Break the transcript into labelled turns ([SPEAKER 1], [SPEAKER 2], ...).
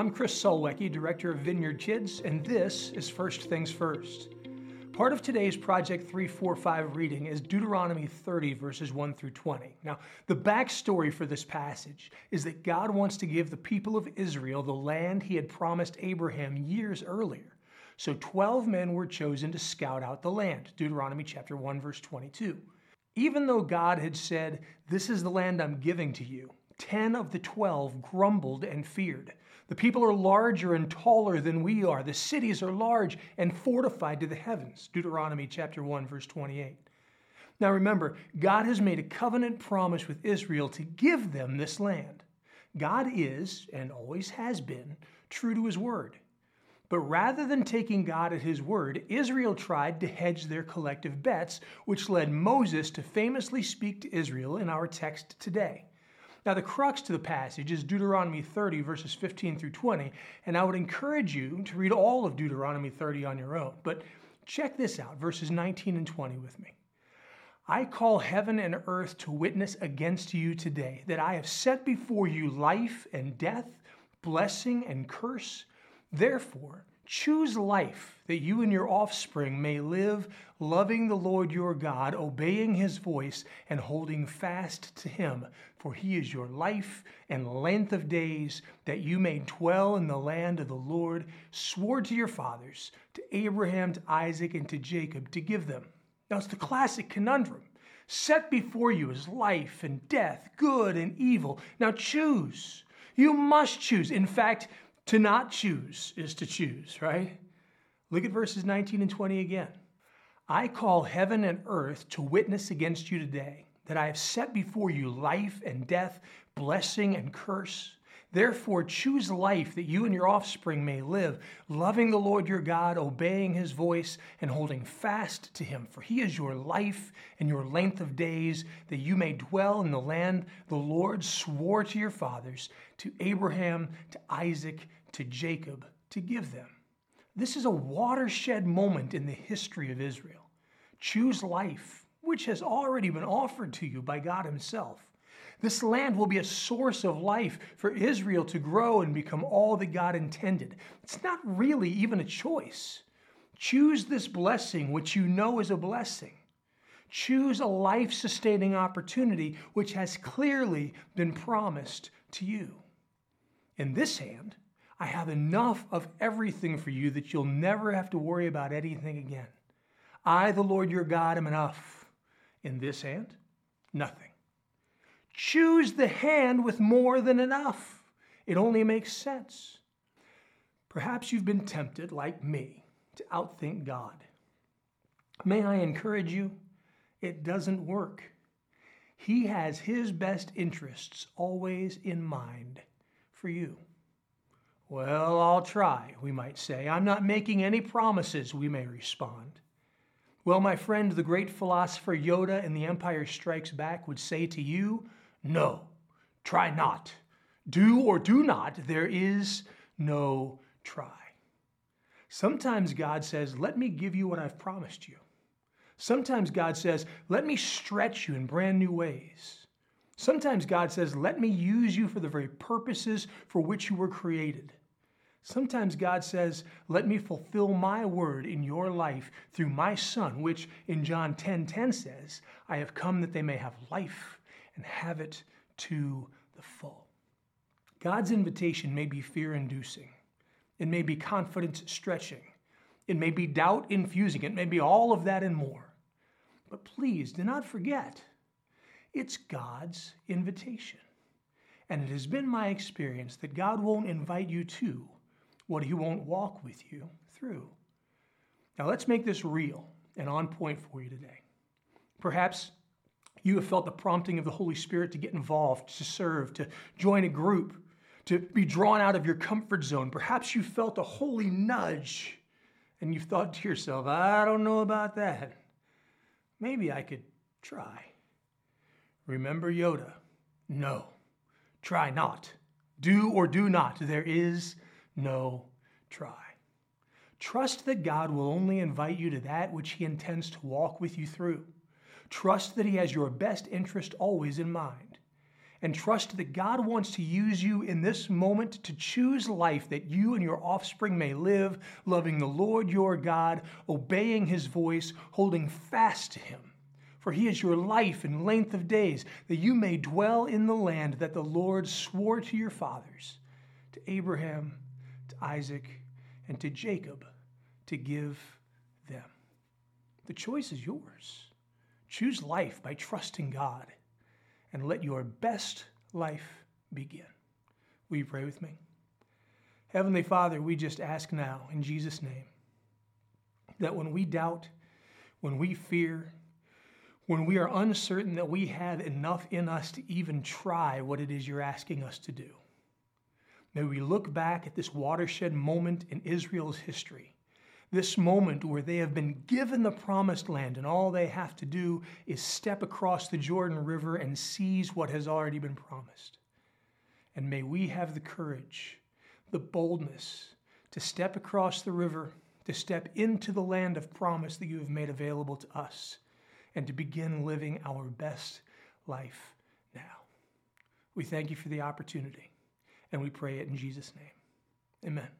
[SPEAKER 1] I'm Chris Solwecki, Director of Vineyard Kids, and this is First Things First. Part of today's Project 345 reading is Deuteronomy 30, verses 1 through 20. Now, the backstory for this passage is that God wants to give the people of Israel the land he had promised Abraham years earlier. So 12 men were chosen to scout out the land, Deuteronomy chapter 1, verse 22. Even though God had said, This is the land I'm giving to you, 10 of the 12 grumbled and feared. The people are larger and taller than we are. The cities are large and fortified to the heavens. Deuteronomy chapter 1 verse 28. Now remember, God has made a covenant promise with Israel to give them this land. God is and always has been true to his word. But rather than taking God at his word, Israel tried to hedge their collective bets, which led Moses to famously speak to Israel in our text today. Now, the crux to the passage is Deuteronomy 30, verses 15 through 20, and I would encourage you to read all of Deuteronomy 30 on your own. But check this out, verses 19 and 20 with me. I call heaven and earth to witness against you today that I have set before you life and death, blessing and curse. Therefore, Choose life that you and your offspring may live, loving the Lord your God, obeying his voice, and holding fast to him. For he is your life and length of days, that you may dwell in the land of the Lord, swore to your fathers, to Abraham, to Isaac, and to Jacob, to give them. Now it's the classic conundrum. Set before you is life and death, good and evil. Now choose. You must choose. In fact, to not choose is to choose, right? Look at verses 19 and 20 again. I call heaven and earth to witness against you today that I have set before you life and death, blessing and curse. Therefore, choose life that you and your offspring may live, loving the Lord your God, obeying his voice, and holding fast to him. For he is your life and your length of days, that you may dwell in the land the Lord swore to your fathers, to Abraham, to Isaac, to Jacob to give them. This is a watershed moment in the history of Israel. Choose life, which has already been offered to you by God Himself. This land will be a source of life for Israel to grow and become all that God intended. It's not really even a choice. Choose this blessing, which you know is a blessing. Choose a life sustaining opportunity, which has clearly been promised to you. In this hand, I have enough of everything for you that you'll never have to worry about anything again. I, the Lord your God, am enough. In this hand, nothing. Choose the hand with more than enough. It only makes sense. Perhaps you've been tempted, like me, to outthink God. May I encourage you? It doesn't work. He has His best interests always in mind for you. Well, I'll try, we might say. I'm not making any promises, we may respond. Well, my friend, the great philosopher Yoda in The Empire Strikes Back would say to you, no, try not. Do or do not, there is no try. Sometimes God says, let me give you what I've promised you. Sometimes God says, let me stretch you in brand new ways. Sometimes God says, let me use you for the very purposes for which you were created. Sometimes God says, Let me fulfill my word in your life through my Son, which in John 10 10 says, I have come that they may have life and have it to the full. God's invitation may be fear inducing, it may be confidence stretching, it may be doubt infusing, it may be all of that and more. But please do not forget, it's God's invitation. And it has been my experience that God won't invite you to what he won't walk with you through. Now, let's make this real and on point for you today. Perhaps you have felt the prompting of the Holy Spirit to get involved, to serve, to join a group, to be drawn out of your comfort zone. Perhaps you felt a holy nudge and you've thought to yourself, I don't know about that. Maybe I could try. Remember Yoda? No, try not. Do or do not. There is no try. Trust that God will only invite you to that which He intends to walk with you through. Trust that He has your best interest always in mind. and trust that God wants to use you in this moment to choose life that you and your offspring may live, loving the Lord your God, obeying his voice, holding fast to him. For he is your life and length of days, that you may dwell in the land that the Lord swore to your fathers, to Abraham, to Isaac, and to Jacob, to give them. The choice is yours. Choose life by trusting God and let your best life begin. Will you pray with me? Heavenly Father, we just ask now in Jesus' name that when we doubt, when we fear, when we are uncertain that we have enough in us to even try what it is you're asking us to do, may we look back at this watershed moment in Israel's history this moment where they have been given the promised land and all they have to do is step across the Jordan River and seize what has already been promised. And may we have the courage, the boldness to step across the river, to step into the land of promise that you have made available to us, and to begin living our best life now. We thank you for the opportunity, and we pray it in Jesus' name. Amen.